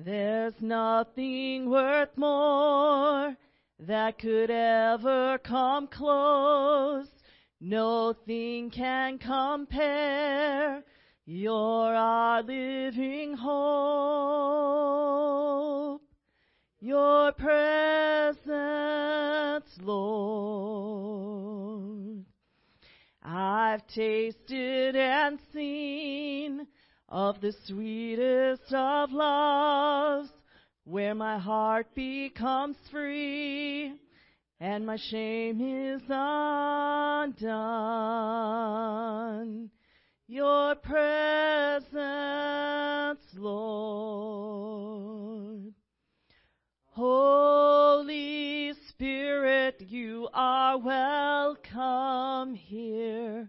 There's nothing worth more that could ever come close. Nothing can compare. You're our living hope. Your presence, Lord. I've tasted and seen of the sweetest of loves where my heart becomes free and my shame is undone. Your presence, Lord. Holy Spirit, you are welcome here.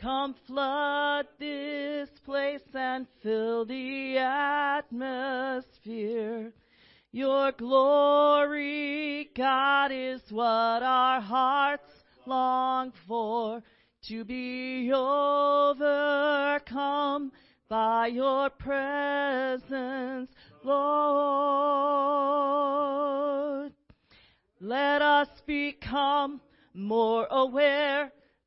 Come flood this place and fill the atmosphere. Your glory, God, is what our hearts long for. To be overcome by your presence, Lord. Let us become more aware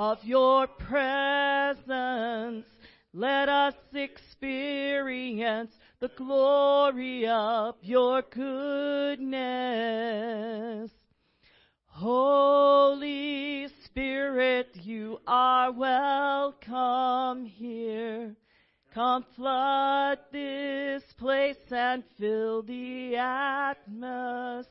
of your presence. Let us experience the glory of your goodness. Holy Spirit, you are welcome here. Come flood this place and fill the atmosphere.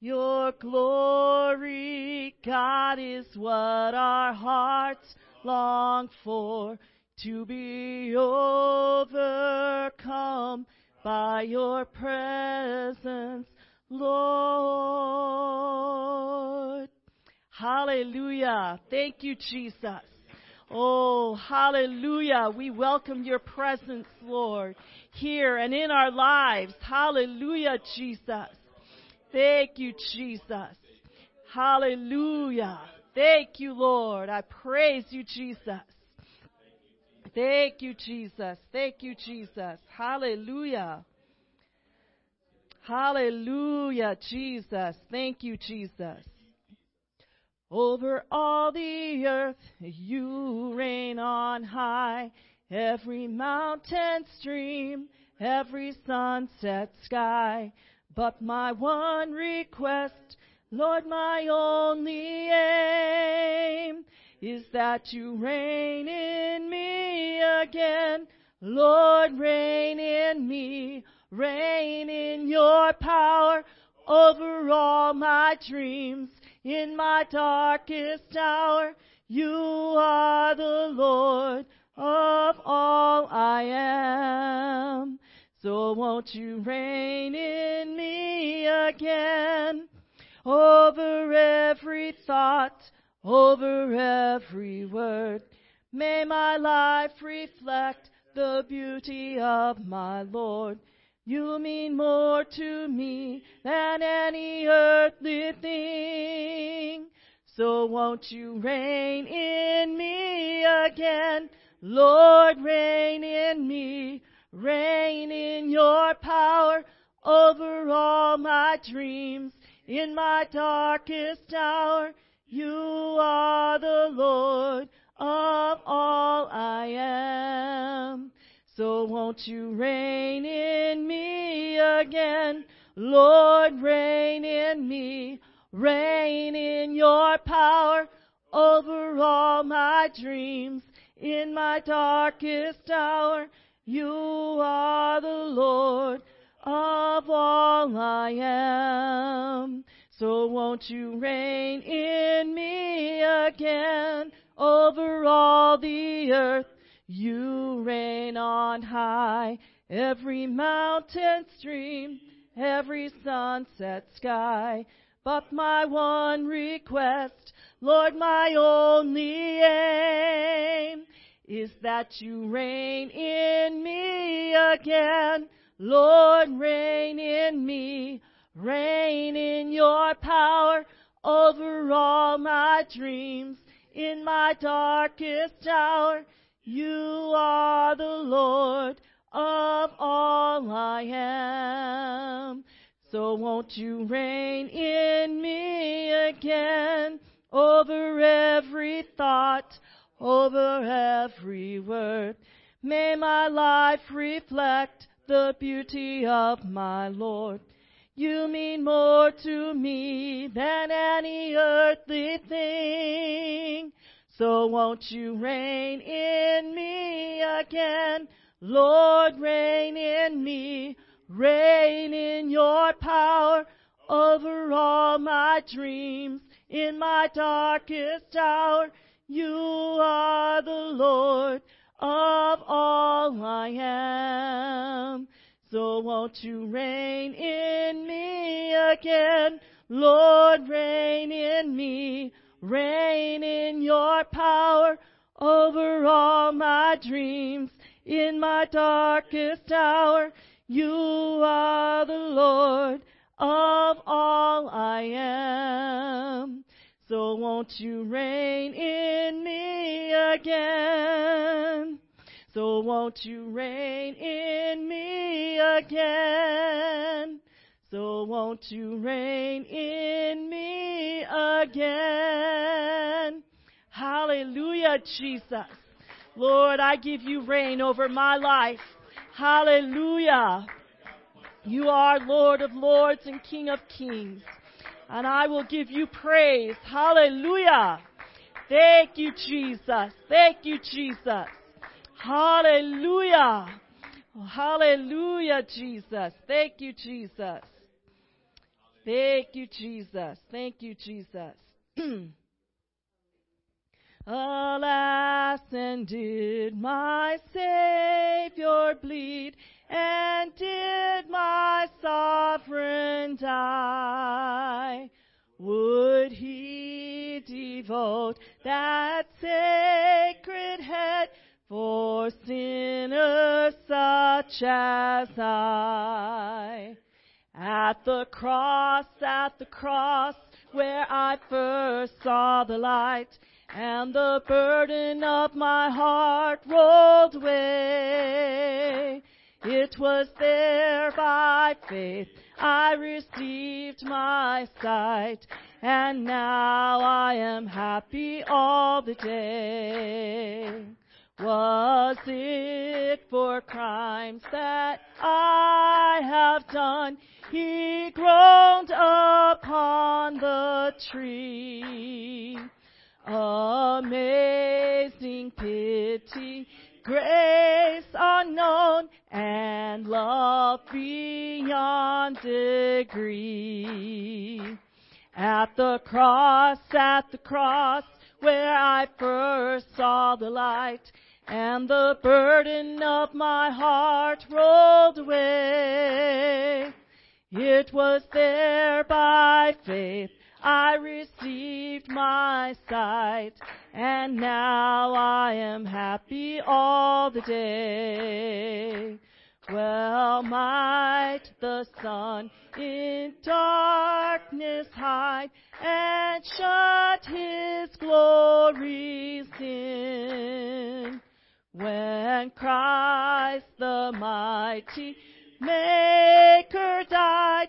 Your glory, God, is what our hearts long for. To be overcome by your presence, Lord. Hallelujah. Thank you, Jesus. Oh, hallelujah. We welcome your presence, Lord, here and in our lives. Hallelujah, Jesus. Thank you, Jesus. Hallelujah. Thank you, Lord. I praise you, Jesus. Thank you, Jesus. Thank you, Jesus. Hallelujah. Hallelujah, Jesus. Thank you, Jesus. Over all the earth, you reign on high. Every mountain stream, every sunset sky. But my one request, Lord, my only aim is that you reign in me again. Lord, reign in me, reign in your power over all my dreams. In my darkest hour, you are the Lord of all I am. So won't you reign in me again over every thought, over every word. May my life reflect the beauty of my Lord. You mean more to me than any earthly thing. So won't you reign in me again? Lord, reign in me. Reign in your power over all my dreams. In my darkest hour, you are the Lord of all I am. So won't you reign in me again? Lord, reign in me. Reign in your power over all my dreams. In my darkest hour, you are the Lord of all I am. So won't you reign in me again over all the earth? You reign on high, every mountain stream, every sunset sky. But my one request, Lord, my only aim, is that you reign in again. Lord, reign in me, reign in your power over all my dreams. In my darkest hour, you are the Lord of all I am. So won't you reign in me again over every thought, over every word. May my life reflect the beauty of my Lord. You mean more to me than any earthly thing. So won't you reign in me again? Lord, reign in me. Reign in your power over all my dreams. In my darkest hour, you are the Lord of all I am. So won't you reign in me again? Lord, reign in me. Reign in your power over all my dreams. In my darkest hour, you are the Lord of all I am. So won't you reign in me again? So won't you reign in me again? So won't you reign in me again? Hallelujah, Jesus. Lord, I give you reign over my life. Hallelujah. You are Lord of lords and King of kings. And I will give you praise. Hallelujah. Thank you, Jesus. Thank you, Jesus. Hallelujah. Hallelujah, Jesus. Thank you, Jesus. Thank you, Jesus. Thank you, Jesus. Alas, and did my Savior bleed, and did my sovereign die? Would he devote that sacred head for sinners such as I? At the cross, at the cross, where I first saw the light, and the burden of my heart rolled away. It was there by faith I received my sight, and now I am happy all the day. Was it for crimes that I have done? He groaned upon the tree. Amazing pity, grace unknown, and love beyond degree. At the cross, at the cross, where I first saw the light, and the burden of my heart rolled away. It was there by faith I received my sight, and now I am happy all the day. Well might the sun in darkness hide and shut his glories in. When Christ the mighty Maker died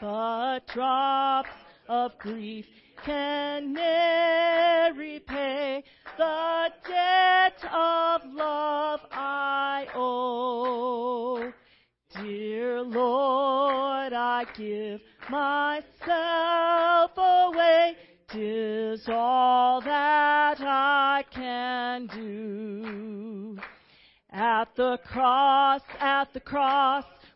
But drops of grief can ne'er repay the debt of love I owe. Dear Lord, I give myself away. Tis all that I can do. At the cross, at the cross,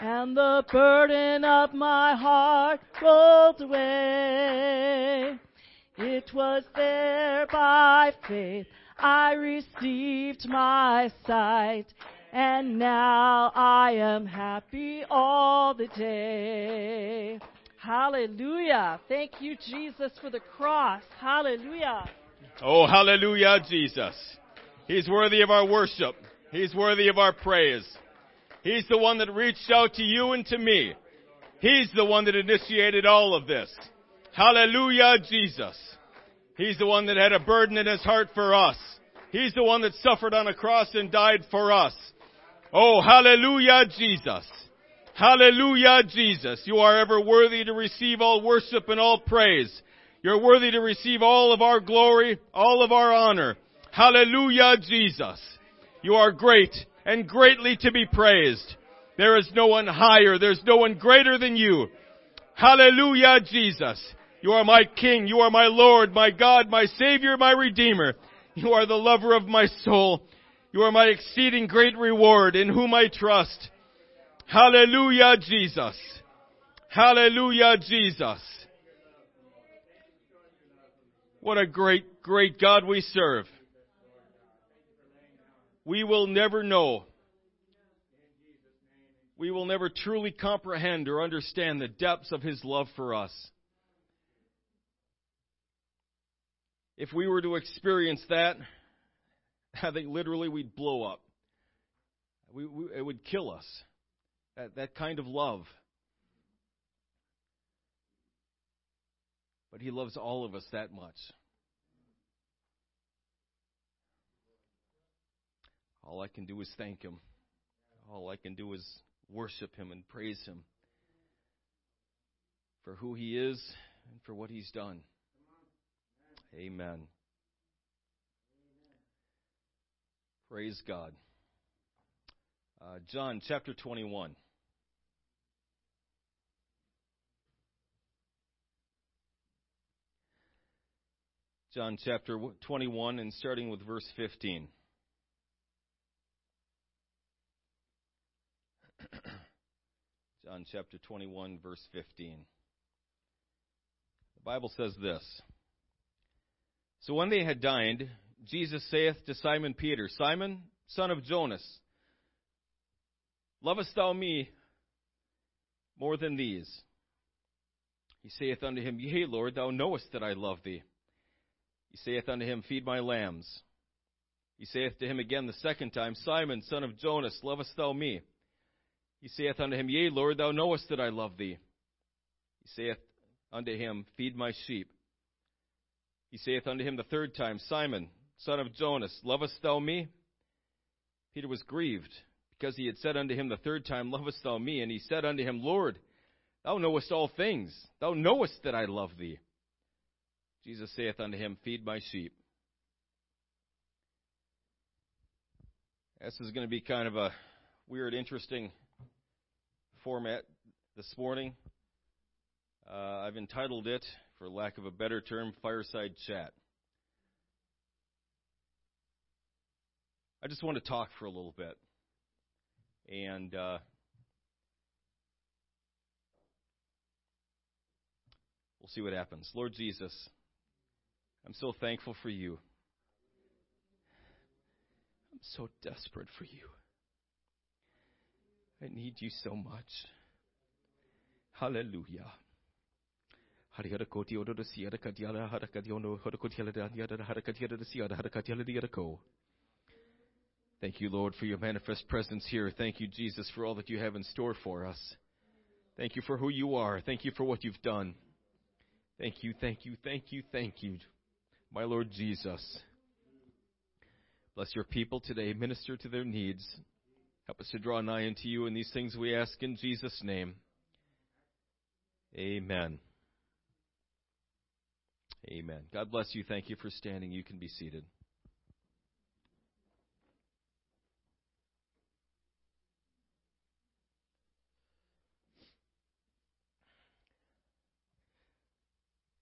and the burden of my heart rolled away. It was there by faith I received my sight, and now I am happy all the day. Hallelujah. Thank you, Jesus, for the cross. Hallelujah. Oh, hallelujah, Jesus. He's worthy of our worship. He's worthy of our praise. He's the one that reached out to you and to me. He's the one that initiated all of this. Hallelujah, Jesus. He's the one that had a burden in his heart for us. He's the one that suffered on a cross and died for us. Oh, hallelujah, Jesus. Hallelujah, Jesus. You are ever worthy to receive all worship and all praise. You're worthy to receive all of our glory, all of our honor. Hallelujah, Jesus. You are great and greatly to be praised. There is no one higher. There's no one greater than you. Hallelujah, Jesus. You are my King. You are my Lord, my God, my Savior, my Redeemer. You are the lover of my soul. You are my exceeding great reward in whom I trust. Hallelujah, Jesus. Hallelujah, Jesus. What a great, great God we serve. We will never know. We will never truly comprehend or understand the depths of His love for us. If we were to experience that, I think literally we'd blow up. We, we, it would kill us. That, that kind of love. But He loves all of us that much. All I can do is thank Him. All I can do is worship Him and praise Him for who He is and for what He's done. Amen. Praise God. Uh, John chapter 21. John chapter 21 and starting with verse 15. John chapter 21, verse 15. The Bible says this So when they had dined, Jesus saith to Simon Peter, Simon, son of Jonas, lovest thou me more than these? He saith unto him, Yea, Lord, thou knowest that I love thee. He saith unto him, Feed my lambs. He saith to him again the second time, Simon, son of Jonas, lovest thou me? He saith unto him, Yea, Lord, thou knowest that I love thee. He saith unto him, Feed my sheep. He saith unto him the third time, Simon, son of Jonas, lovest thou me? Peter was grieved, because he had said unto him the third time, Lovest thou me? And he said unto him, Lord, thou knowest all things. Thou knowest that I love thee. Jesus saith unto him, Feed my sheep. This is going to be kind of a weird, interesting format this morning. Uh, I've entitled it, for lack of a better term, Fireside Chat. I just want to talk for a little bit. And uh, we'll see what happens. Lord Jesus, I'm so thankful for you. I'm so desperate for you. I need you so much. Hallelujah. Thank you, Lord, for your manifest presence here. Thank you, Jesus, for all that you have in store for us. Thank you for who you are. Thank you for what you've done. Thank you, thank you, thank you, thank you, my Lord Jesus. Bless your people today. Minister to their needs. Help us to draw nigh unto you, and these things we ask in Jesus' name. Amen. Amen. God bless you. Thank you for standing. You can be seated.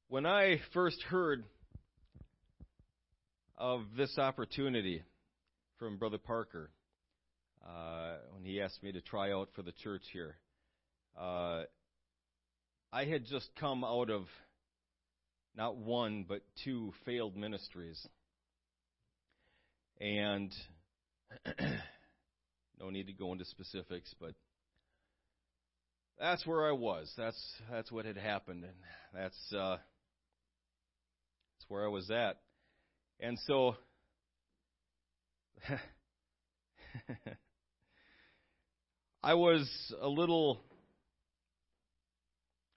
When I first heard of this opportunity from Brother Parker, uh, when he asked me to try out for the church here. Uh, I had just come out of not one, but two failed ministries. And no need to go into specifics, but that's where I was. That's that's what had happened, and that's uh, that's where I was at. And so I was a little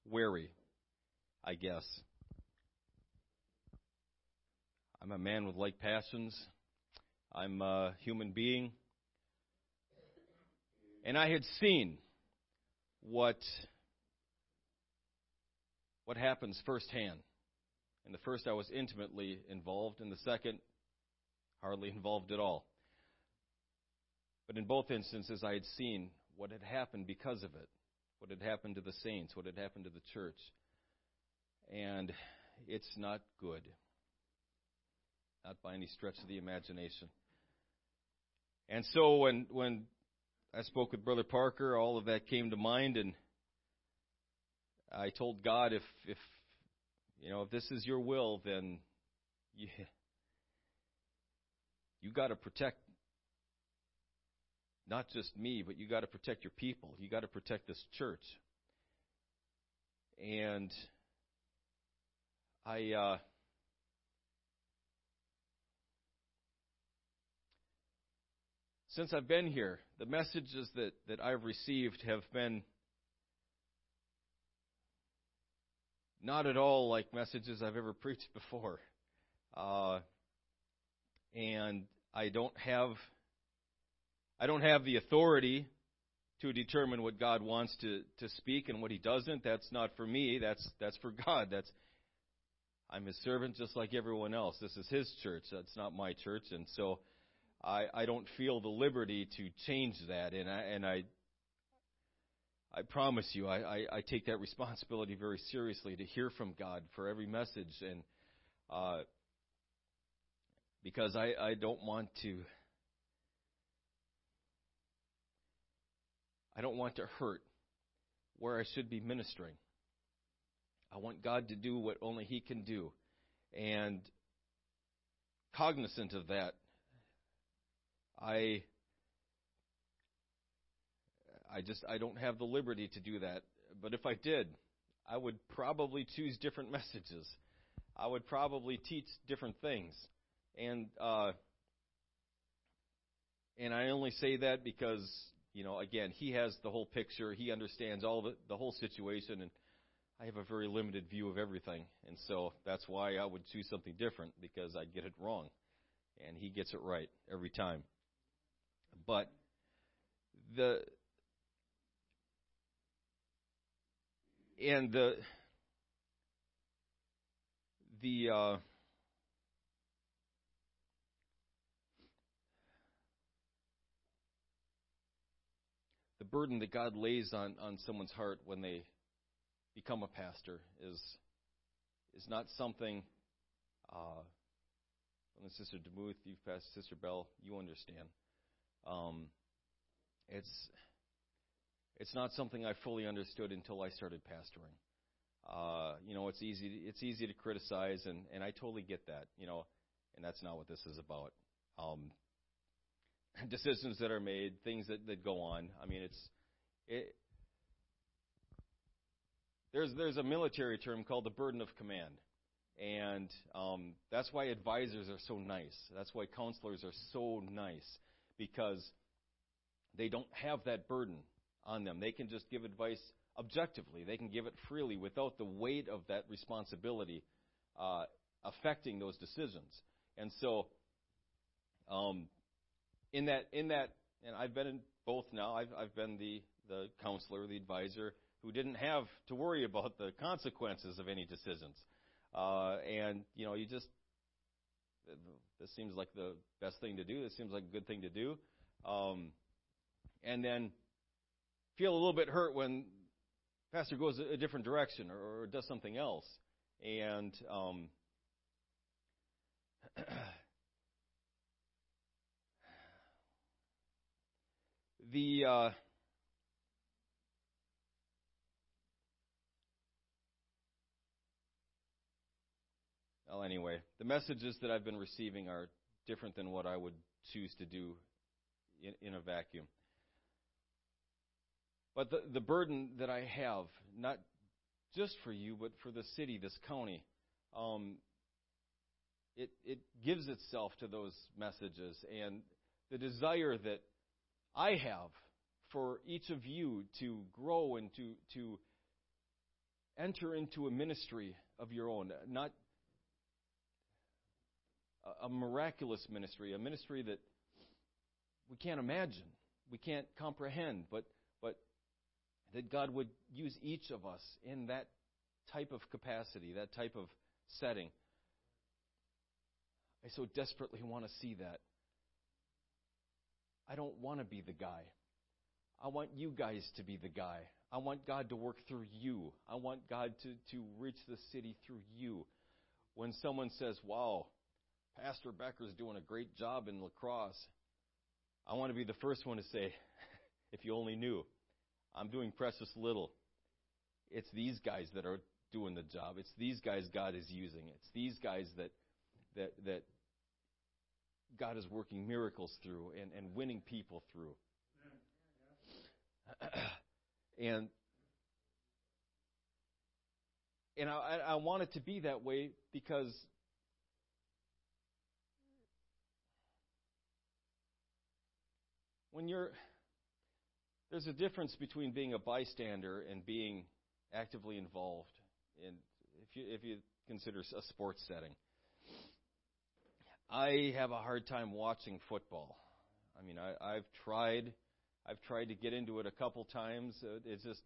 wary, I guess. I'm a man with like passions. I'm a human being. And I had seen what what happens firsthand. In the first I was intimately involved, in the second hardly involved at all. But in both instances I had seen what had happened because of it, what had happened to the saints, what had happened to the church. And it's not good. Not by any stretch of the imagination. And so when when I spoke with Brother Parker, all of that came to mind and I told God if if you know if this is your will then you you got to protect not just me, but you got to protect your people. You got to protect this church. And I uh, since I've been here, the messages that, that I've received have been not at all like messages I've ever preached before. Uh, and I don't have I don't have the authority to determine what God wants to, to speak and what He doesn't. That's not for me. That's that's for God. That's I'm His servant just like everyone else. This is His church. That's not my church, and so I I don't feel the liberty to change that. And I and I I promise you, I, I, I take that responsibility very seriously to hear from God for every message. And uh, because I, I don't want to I don't want to hurt where I should be ministering. I want God to do what only He can do. And cognizant of that, I I just I don't have the liberty to do that. But if I did, I would probably choose different messages. I would probably teach different things. And uh, and I only say that because you know again he has the whole picture. He understands all the the whole situation, and I have a very limited view of everything. And so that's why I would choose something different because I'd get it wrong, and he gets it right every time. But the and the the uh, burden that God lays on on someone's heart when they become a pastor is is not something. Uh, when Sister Demuth, you've passed Sister Bell, you understand. Um, it's it's not something I fully understood until I started pastoring. Uh, you know, it's easy. To, it's easy to criticize, and and I totally get that. You know, and that's not what this is about. Um, decisions that are made, things that that go on. I mean, it's it. There's there's a military term called the burden of command, and um, that's why advisors are so nice. That's why counselors are so nice because they don't have that burden on them. They can just give advice objectively. They can give it freely without the weight of that responsibility uh, affecting those decisions. And so, um, in that, in that, and I've been in both now. I've, I've been the the counselor, the advisor, who didn't have to worry about the consequences of any decisions. Uh, and you know, you just this seems like the best thing to do. This seems like a good thing to do. Um, and then feel a little bit hurt when pastor goes a different direction or, or does something else. And um, the uh, well, anyway, the messages that I've been receiving are different than what I would choose to do in, in a vacuum. But the, the burden that I have, not just for you, but for the city, this county, um, it, it gives itself to those messages. And the desire that I have for each of you to grow and to, to enter into a ministry of your own, not a, miraculous ministry, a ministry that we can't imagine, we can't comprehend, but that God would use each of us in that type of capacity, that type of setting. I so desperately want to see that. I don't want to be the guy. I want you guys to be the guy. I want God to work through you. I want God to, to reach the city through you. When someone says, Wow, Pastor Becker's doing a great job in La Crosse, I want to be the first one to say, If you only knew. I'm doing precious little. It's these guys that are doing the job. It's these guys God is using. It's these guys that that that God is working miracles through and, and winning people through. and and I, I want it to be that way because when you're there's a difference between being a bystander and being actively involved in if you if you consider a sports setting. I have a hard time watching football. I mean, I, I've tried, I've tried to get into it a couple times. Uh, it's just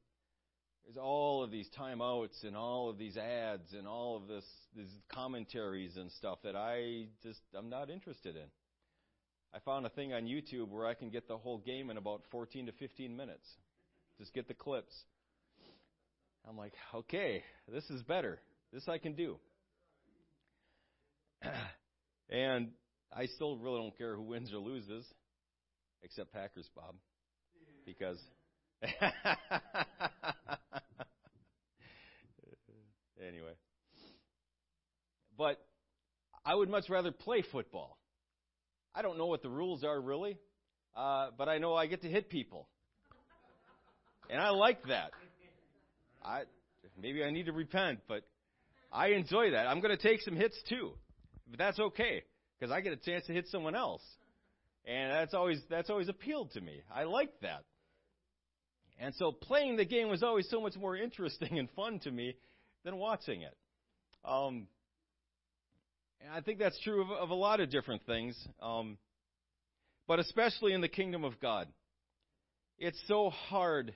there's all of these timeouts and all of these ads and all of this these commentaries and stuff that I just I'm not interested in. I found a thing on YouTube where I can get the whole game in about 14 to 15 minutes. Just get the clips. I'm like, okay, this is better. This I can do. and I still really don't care who wins or loses, except Packers, Bob, because. anyway. But I would much rather play football. I don't know what the rules are really, uh, but I know I get to hit people. And I like that. I maybe I need to repent, but I enjoy that. I'm going to take some hits too, but that's okay because I get a chance to hit someone else, and that's always that's always appealed to me. I like that, and so playing the game was always so much more interesting and fun to me than watching it. Um, and I think that's true of, of a lot of different things, um, but especially in the kingdom of God. It's so hard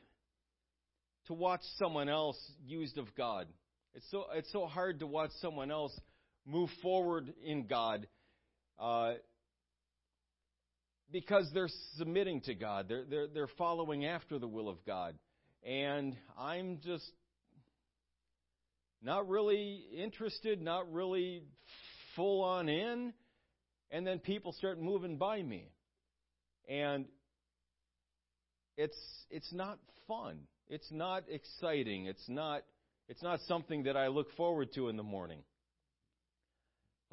to watch someone else used of God. It's so it's so hard to watch someone else move forward in God uh, because they're submitting to God. They're they're they're following after the will of God, and I'm just not really interested, not really full on in, and then people start moving by me. And it's it's not fun. It's not exciting. It's not it's not something that I look forward to in the morning.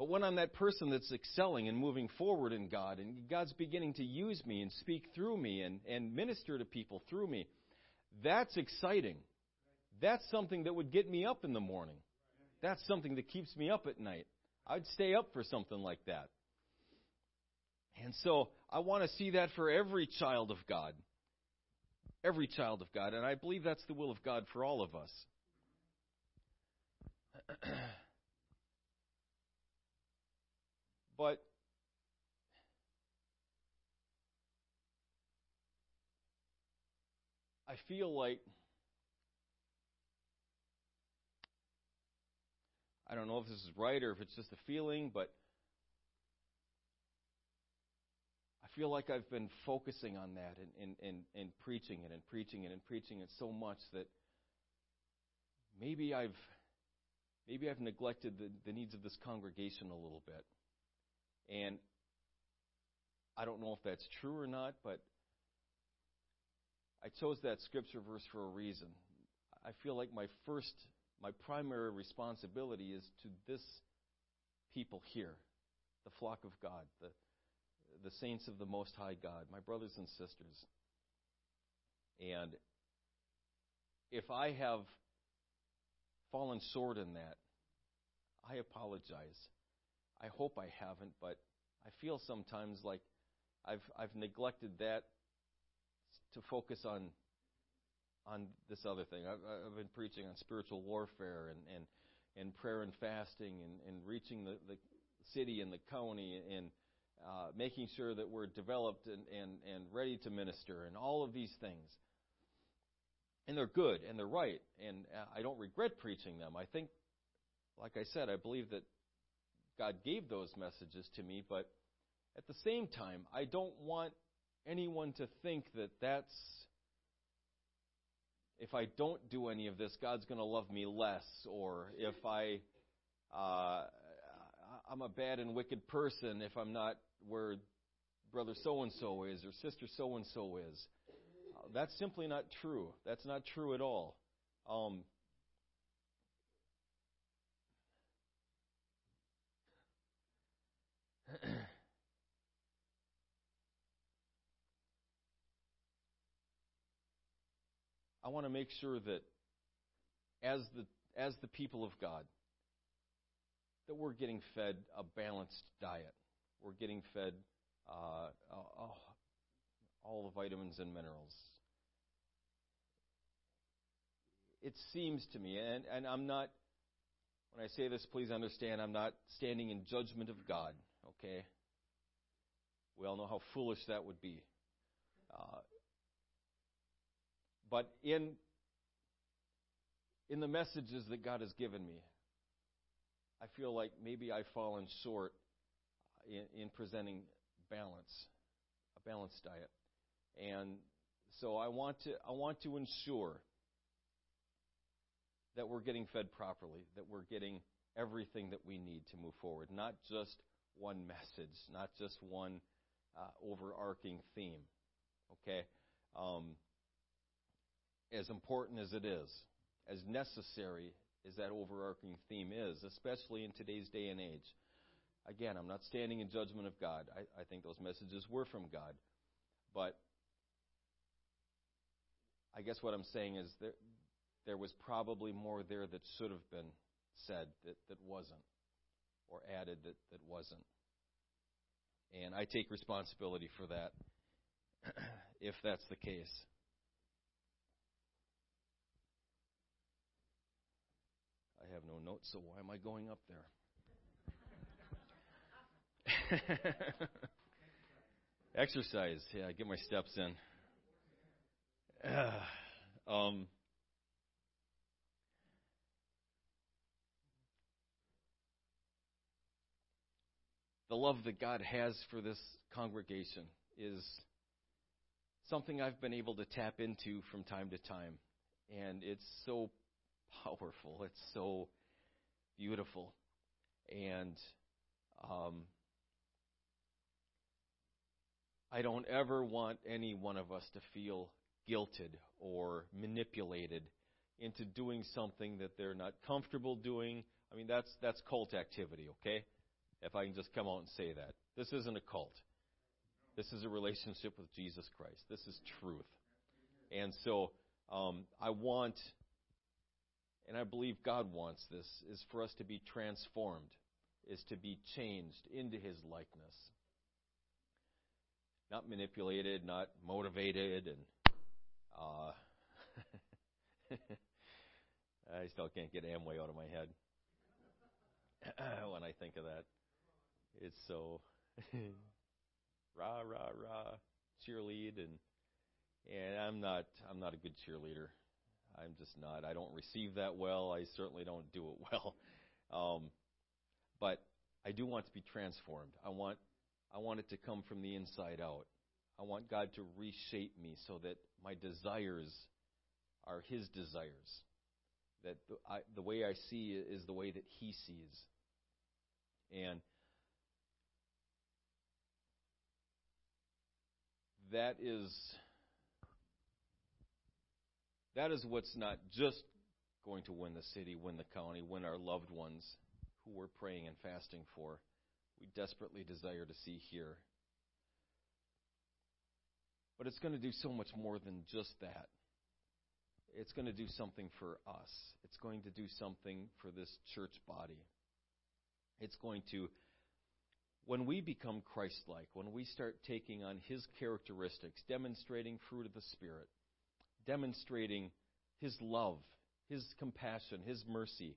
But when I'm that person that's excelling and moving forward in God, and God's beginning to use me and speak through me and, and minister to people through me, that's exciting. That's something that would get me up in the morning. That's something that keeps me up at night. I'd stay up for something like that. And so I want to see that for every child of God. Every child of God. And I believe that's the will of God for all of us. but I feel like I don't know if this is right or if it's just a feeling, but I feel like I've been focusing on that and, and, and, and preaching it and preaching it and preaching it so much that maybe I've maybe I've neglected the, the needs of this congregation a little bit. And I don't know if that's true or not, but I chose that scripture verse for a reason. I feel like my first my primary responsibility is to this people here, the flock of God, the, the saints of the Most High God, my brothers and sisters. And if I have fallen short in that, I apologize. I hope I haven't, but I feel sometimes like I've I've neglected that to focus on on this other thing. I've, I've been preaching on spiritual warfare and, and, and prayer and fasting and, and reaching the, the city and the county and uh, making sure that we're developed and, and, and ready to minister and all of these things. And they're good and they're right. And uh, I don't regret preaching them. I think, like I said, I believe that God gave those messages to me, but at the same time, I don't want anyone to think that that's if I don't do any of this, God's going to love me less, or if I uh, I'm a bad and wicked person if I'm not where brother so and so is or sister so and so is. That's simply not true. That's not true at all. Um, I want to make sure that as the as the people of God that we're getting fed a balanced diet. We're getting fed uh, uh, all the vitamins and minerals. It seems to me, and, and I'm not, when I say this, please understand, I'm not standing in judgment of God, okay? We all know how foolish that would be. Uh, but in in the messages that God has given me, I feel like maybe I've fallen short in, in presenting balance, a balanced diet. And so I want to I want to ensure that we're getting fed properly, that we're getting everything that we need to move forward, not just one message, not just one uh, overarching theme. Okay? Um, as important as it is, as necessary as that overarching theme is, especially in today's day and age. Again, I'm not standing in judgment of God. I, I think those messages were from God. But I guess what I'm saying is there, there was probably more there that should have been said that, that wasn't, or added that, that wasn't. And I take responsibility for that if that's the case. I have no notes, so why am I going up there? Exercise, yeah, get my steps in. um, the love that God has for this congregation is something I've been able to tap into from time to time. And it's so powerful. It's so beautiful. And um, I don't ever want any one of us to feel guilted or manipulated into doing something that they're not comfortable doing. I mean, that's that's cult activity, okay? If I can just come out and say that. This isn't a cult. This is a relationship with Jesus Christ. This is truth. And so um, I want, and I believe God wants this, is for us to be transformed, is to be changed into His likeness. Not manipulated, not motivated, and uh, I still can't get Amway out of my head when I think of that. It's so rah rah rah cheerlead and and I'm not I'm not a good cheerleader. I'm just not. I don't receive that well. I certainly don't do it well. Um, but I do want to be transformed. I want I want it to come from the inside out. I want God to reshape me so that my desires are His desires. That the, I, the way I see is the way that He sees. And that is that is what's not just going to win the city, win the county, win our loved ones who we're praying and fasting for. We desperately desire to see here. But it's going to do so much more than just that. It's going to do something for us. It's going to do something for this church body. It's going to when we become Christ like, when we start taking on His characteristics, demonstrating fruit of the Spirit, demonstrating His love, His compassion, His mercy,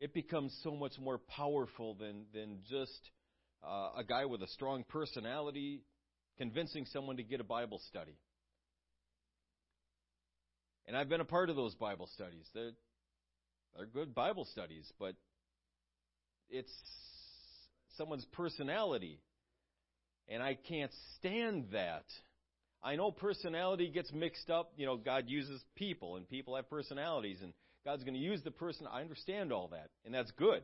it becomes so much more powerful than, than just uh, a guy with a strong personality convincing someone to get a Bible study. And I've been a part of those Bible studies. They're, they're good Bible studies, but it's someone's personality. And I can't stand that. I know personality gets mixed up. You know, God uses people, and people have personalities, and God's going to use the person. I understand all that, and that's good.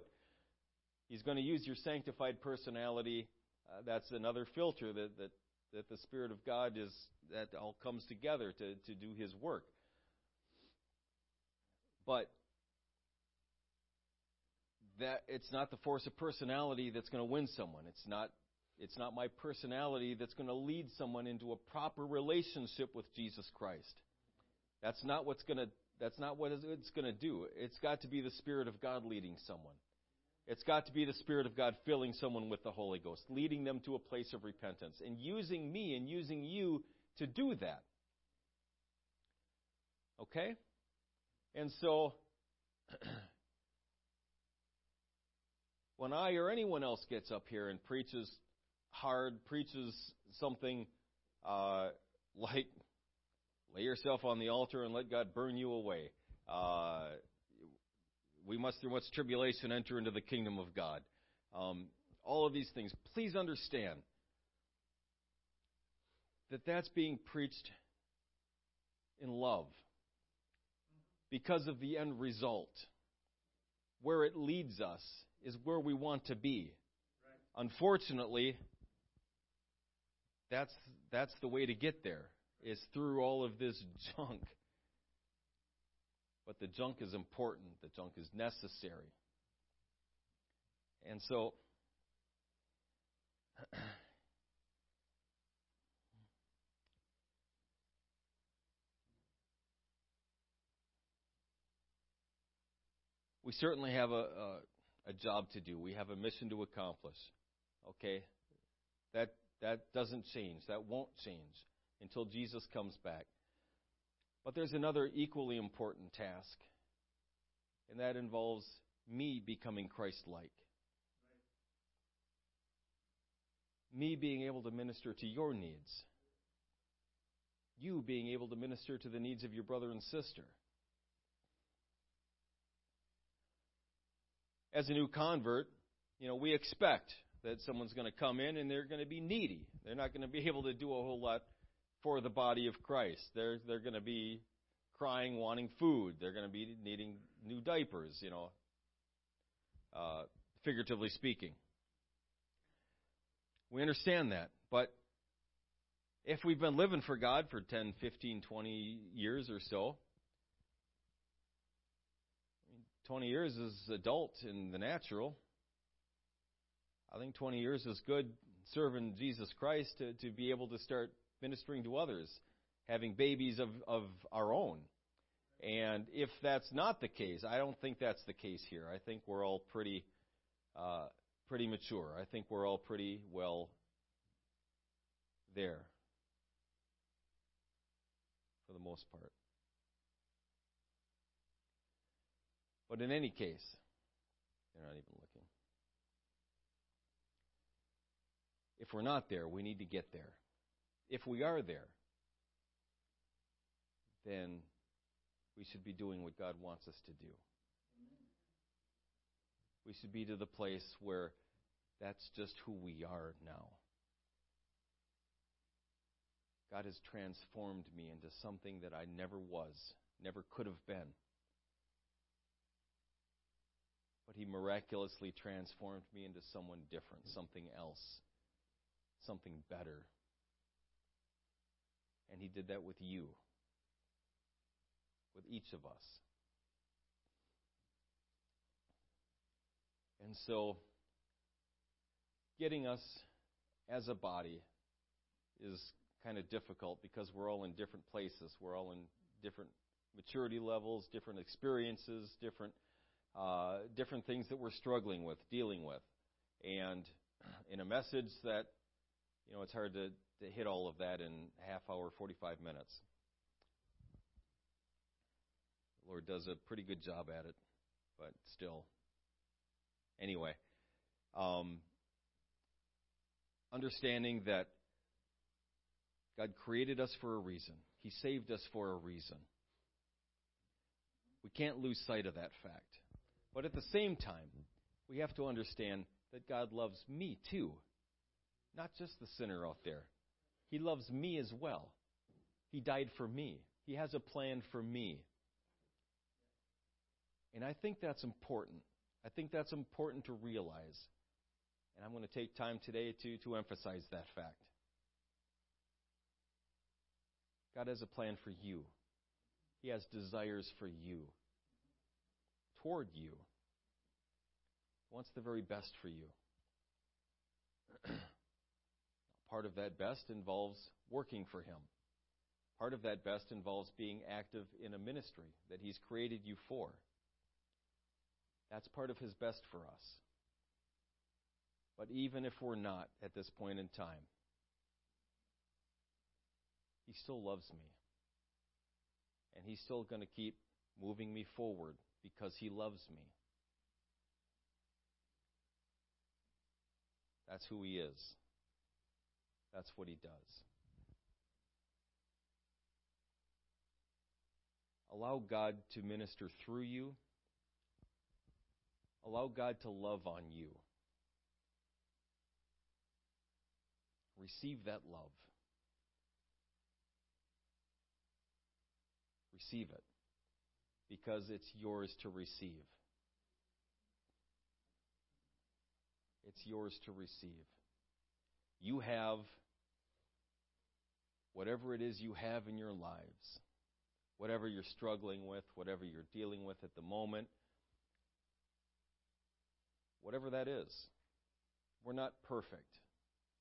He's going to use your sanctified personality. Uh, that's another filter that, that that the Spirit of God is that all comes together to, to do His work. But that it's not the force of personality that's going to win someone. It's not it's not my personality that's going to lead someone into a proper relationship with Jesus Christ. That's not what's going to that's not what it's going to do. It's got to be the spirit of God leading someone. It's got to be the spirit of God filling someone with the Holy Ghost, leading them to a place of repentance and using me and using you to do that. Okay? And so when I or anyone else gets up here and preaches hard, preaches something uh, like lay yourself on the altar and let God burn you away. Uh, we must through much tribulation enter into the kingdom of God. Um, all of these things. Please understand that that's being preached in love because of the end result. Where it leads us is where we want to be. unfortunately, that's that's the way to get there is through all of this junk. But the junk is important. The junk is necessary. And so we certainly have a, a, a job to do. We have a mission to accomplish. Okay? That that doesn't change. That won't change until Jesus comes back. But there's another equally important task, and that involves me becoming Christ like. Me being able to minister to your needs. You being able to minister to the needs of your brother and sister. As a new convert, you know, we expect that someone's going to come in and they're going to be needy. They're not going to be able to do a whole lot for the body of Christ. They're they're going to be crying, wanting food. They're going to be needing new diapers. You know, uh, figuratively speaking. We understand that, but if we've been living for God for 10, 15, 20 years or so, 20 years is adult in the natural. I think 20 years is good serving Jesus Christ to, to be able to start ministering to others, having babies of, of our own. And if that's not the case, I don't think that's the case here. I think we're all pretty, uh, pretty mature. I think we're all pretty well there for the most part. But in any case, they're not even looking. If we're not there, we need to get there. If we are there, then we should be doing what God wants us to do. We should be to the place where that's just who we are now. God has transformed me into something that I never was, never could have been. But He miraculously transformed me into someone different, something else, something better. And He did that with you, with each of us. And so, getting us as a body is kind of difficult because we're all in different places. We're all in different maturity levels, different experiences, different uh, different things that we're struggling with, dealing with, and in a message that you know it's hard to, to hit all of that in half hour, 45 minutes. The Lord does a pretty good job at it, but still. Anyway, um, understanding that God created us for a reason. He saved us for a reason. We can't lose sight of that fact. But at the same time, we have to understand that God loves me too. Not just the sinner out there. He loves me as well. He died for me. He has a plan for me. And I think that's important. I think that's important to realize. And I'm going to take time today to, to emphasize that fact. God has a plan for you. He has desires for you, toward you. Wants the very best for you. Part of that best involves working for Him. Part of that best involves being active in a ministry that He's created you for. That's part of His best for us. But even if we're not at this point in time, he still loves me. And He's still going to keep moving me forward because He loves me. That's who He is. That's what He does. Allow God to minister through you. Allow God to love on you. Receive that love. receive it because it's yours to receive. It's yours to receive. You have whatever it is you have in your lives, whatever you're struggling with, whatever you're dealing with at the moment, whatever that is. We're not perfect.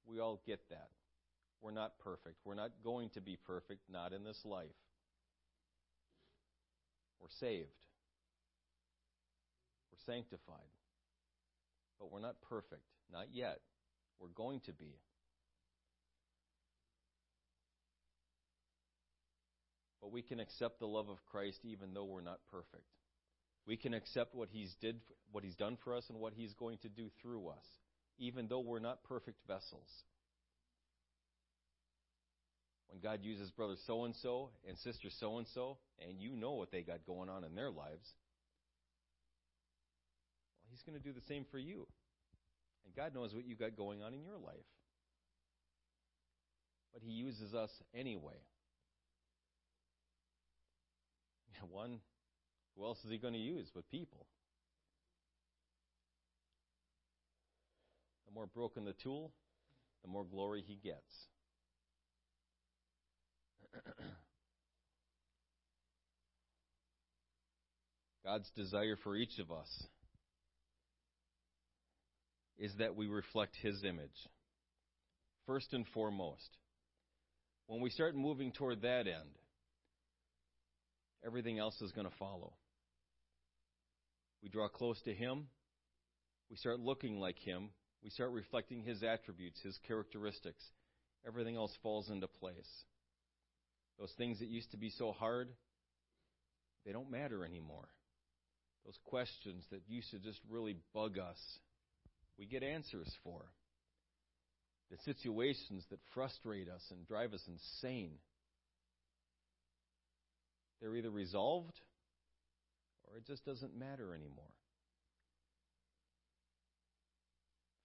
We all get that. We're not perfect. We're not going to be perfect, not in this life. We're saved. We're sanctified. But we're not perfect. Not yet. We're going to be. But we can accept the love of Christ even though we're not perfect. We can accept what he's did what he's done for us and what he's going to do through us, even though we're not perfect vessels. When God uses brother so and so and sister so and so, and you know what they got going on in their lives, well, he's going to do the same for you. And God knows what you got going on in your life. But he uses us anyway. One, who else is he going to use but people? The more broken the tool, the more glory he gets. God's desire for each of us is that we reflect His image. First and foremost. When we start moving toward that end, everything else is going to follow. We draw close to Him. We start looking like Him. We start reflecting His attributes, His characteristics. Everything else falls into place. Those things that used to be so hard, they don't matter anymore. Those questions that used to just really bug us, we get answers for. The situations that frustrate us and drive us insane, they're either resolved or it just doesn't matter anymore.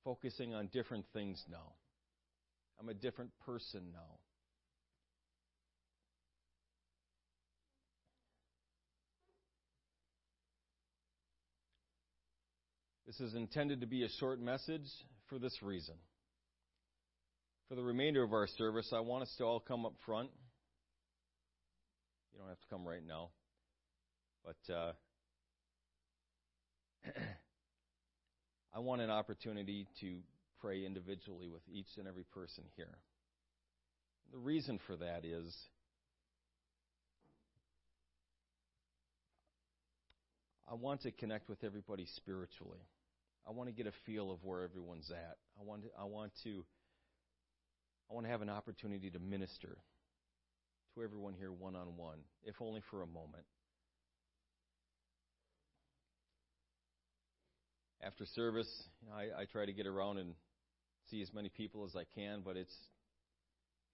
Focusing on different things now. I'm a different person now. This is intended to be a short message for this reason. For the remainder of our service, I want us to all come up front. You don't have to come right now. But uh, I want an opportunity to pray individually with each and every person here. The reason for that is I want to connect with everybody spiritually. I want to get a feel of where everyone's at. I want to, I want to I want to have an opportunity to minister to everyone here one on one, if only for a moment. After service, you know, I, I try to get around and see as many people as I can, but it's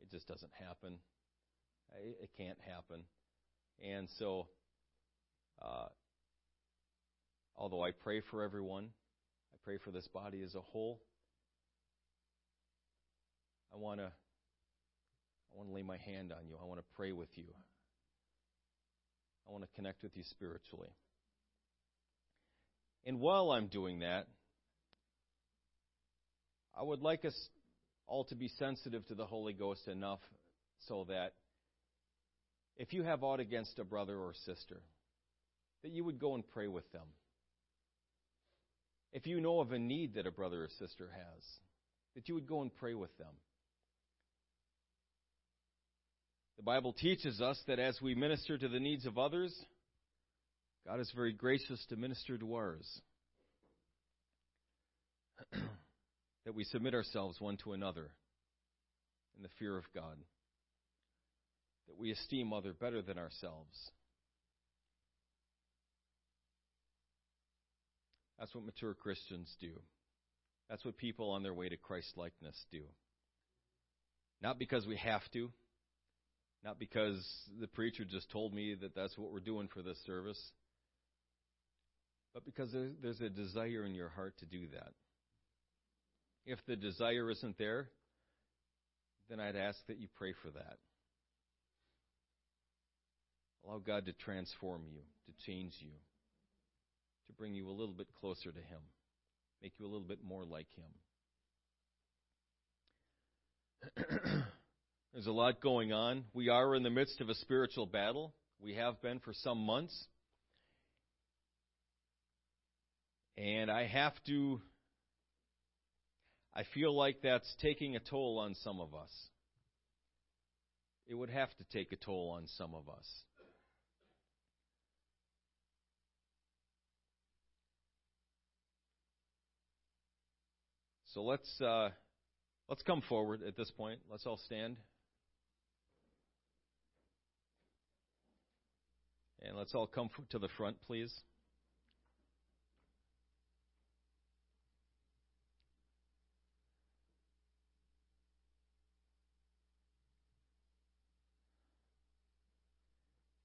it just doesn't happen. It, it can't happen, and so uh, although I pray for everyone, pray for this body as a whole. I want to I want to lay my hand on you. I want to pray with you. I want to connect with you spiritually. And while I'm doing that, I would like us all to be sensitive to the Holy Ghost enough so that if you have aught against a brother or sister, that you would go and pray with them. If you know of a need that a brother or sister has, that you would go and pray with them. The Bible teaches us that as we minister to the needs of others, God is very gracious to minister to ours. that we submit ourselves one to another in the fear of God. That we esteem other better than ourselves. That's what mature Christians do. That's what people on their way to Christ likeness do. Not because we have to, not because the preacher just told me that that's what we're doing for this service, but because there's a desire in your heart to do that. If the desire isn't there, then I'd ask that you pray for that. Allow God to transform you, to change you, to bring you a little bit closer to Him. make you a little bit more like Him. There's a lot going on. We are in the midst of a spiritual battle. We have been for some months. And I have to, I feel like that's taking a toll on some of us. It would have to take a toll on some of us. So let's uh, let's come forward at this point. Let's all stand. And let's all come to the front, please.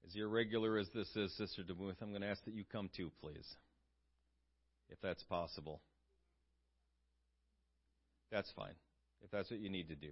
As irregular as this is, Sister DeMuth, I'm going to ask that you come too, please, if that's possible. That's fine, if that's what you need to do.